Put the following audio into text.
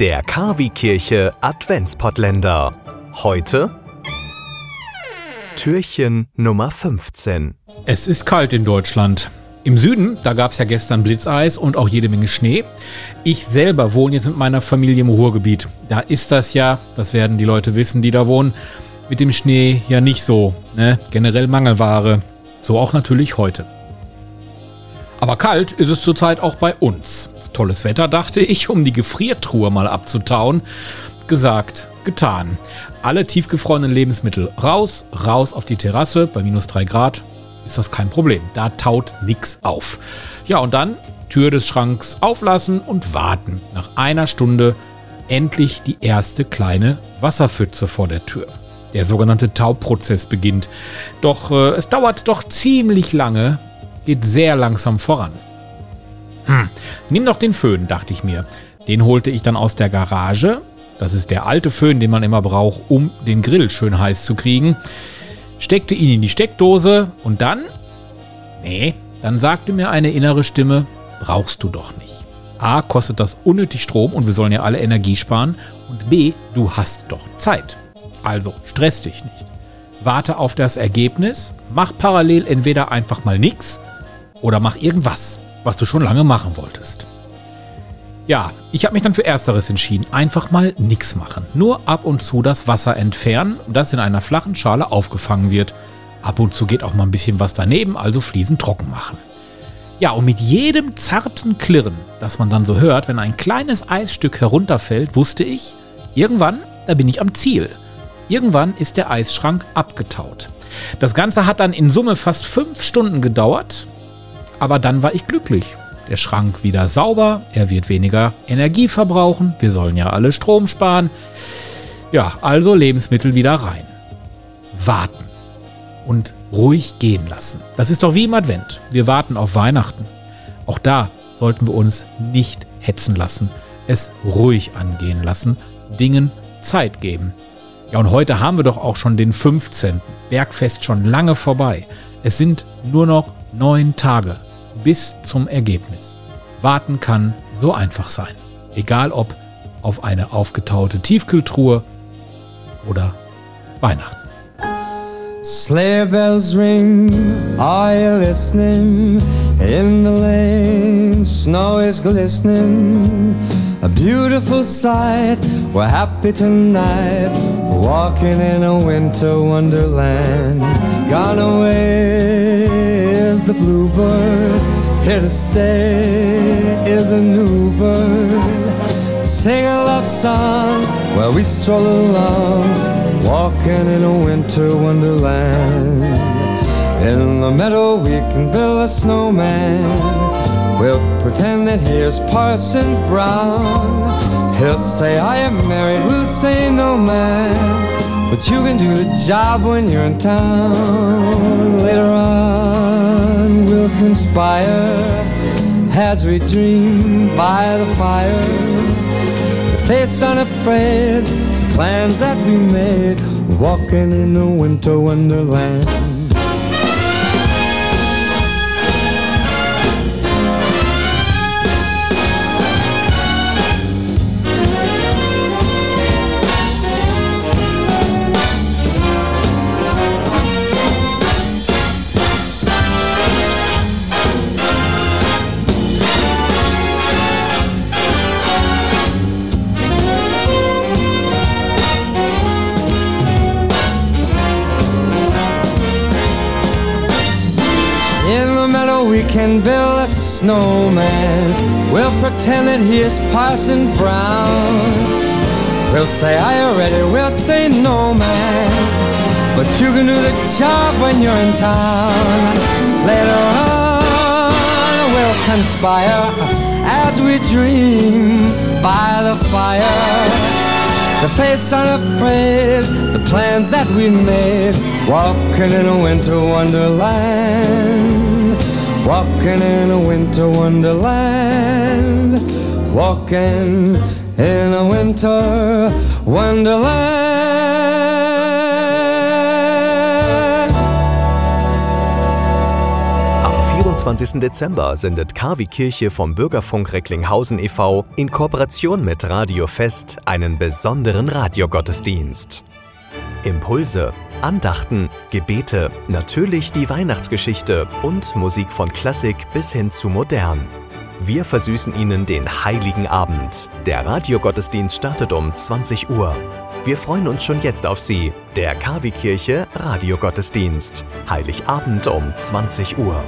Der Kavi-Kirche Adventspottländer. Heute Türchen Nummer 15. Es ist kalt in Deutschland. Im Süden, da gab es ja gestern Blitzeis und auch jede Menge Schnee. Ich selber wohne jetzt mit meiner Familie im Ruhrgebiet. Da ist das ja, das werden die Leute wissen, die da wohnen, mit dem Schnee ja nicht so. Ne? Generell Mangelware. So auch natürlich heute. Aber kalt ist es zurzeit auch bei uns. Tolles Wetter, dachte ich, um die Gefriertruhe mal abzutauen. Gesagt, getan. Alle tiefgefrorenen Lebensmittel raus, raus auf die Terrasse bei minus 3 Grad. Ist das kein Problem. Da taut nichts auf. Ja, und dann Tür des Schranks auflassen und warten. Nach einer Stunde endlich die erste kleine Wasserpfütze vor der Tür. Der sogenannte Taubprozess beginnt. Doch äh, es dauert doch ziemlich lange, geht sehr langsam voran. Nimm doch den Föhn, dachte ich mir. Den holte ich dann aus der Garage. Das ist der alte Föhn, den man immer braucht, um den Grill schön heiß zu kriegen. Steckte ihn in die Steckdose und dann, nee, dann sagte mir eine innere Stimme, brauchst du doch nicht. A, kostet das unnötig Strom und wir sollen ja alle Energie sparen. Und B, du hast doch Zeit. Also stress dich nicht. Warte auf das Ergebnis, mach parallel entweder einfach mal nichts oder mach irgendwas, was du schon lange machen wolltest. Ja, ich habe mich dann für Ersteres entschieden. Einfach mal nichts machen. Nur ab und zu das Wasser entfernen, das in einer flachen Schale aufgefangen wird. Ab und zu geht auch mal ein bisschen was daneben, also Fliesen trocken machen. Ja, und mit jedem zarten Klirren, das man dann so hört, wenn ein kleines Eisstück herunterfällt, wusste ich, irgendwann, da bin ich am Ziel. Irgendwann ist der Eisschrank abgetaut. Das Ganze hat dann in Summe fast fünf Stunden gedauert, aber dann war ich glücklich. Der Schrank wieder sauber, er wird weniger Energie verbrauchen, wir sollen ja alle Strom sparen. Ja, also Lebensmittel wieder rein. Warten und ruhig gehen lassen. Das ist doch wie im Advent. Wir warten auf Weihnachten. Auch da sollten wir uns nicht hetzen lassen, es ruhig angehen lassen, Dingen Zeit geben. Ja, und heute haben wir doch auch schon den 15. Bergfest schon lange vorbei. Es sind nur noch neun Tage bis zum Ergebnis. Warten kann so einfach sein. Egal ob auf eine aufgetaute Tiefkühltruhe oder Weihnachten. Sleigh bells ring, are you listening? In the lane, snow is glistening. A beautiful sight, we're happy tonight. Walking in a winter wonderland. Gone away is the bluebird. Here to stay is a new bird. To sing a love song while we stroll along. Walking in a winter wonderland. In the meadow we can build a snowman. We'll pretend that he is Parson Brown. He'll say, I am married, we'll say, no man. But you can do the job when you're in town. Later on, conspire as we dream by the fire to face unafraid the plans that we made, walking in a winter wonderland. We can build a snowman. We'll pretend that he is Parson Brown. We'll say, I already. We'll say, No, man. But you can do the job when you're in town. Later on, we'll conspire as we dream by the fire. The face unafraid, the plans that we made, walking in a winter wonderland, walking in a winter wonderland, walking in a winter wonderland. Am 24. Dezember sendet KW Kirche vom Bürgerfunk Recklinghausen e.V. in Kooperation mit Radio Fest einen besonderen Radiogottesdienst. Impulse, Andachten, Gebete, natürlich die Weihnachtsgeschichte und Musik von Klassik bis hin zu modern. Wir versüßen Ihnen den heiligen Abend. Der Radiogottesdienst startet um 20 Uhr. Wir freuen uns schon jetzt auf Sie. Der KW Kirche Radiogottesdienst. Heiligabend um 20 Uhr.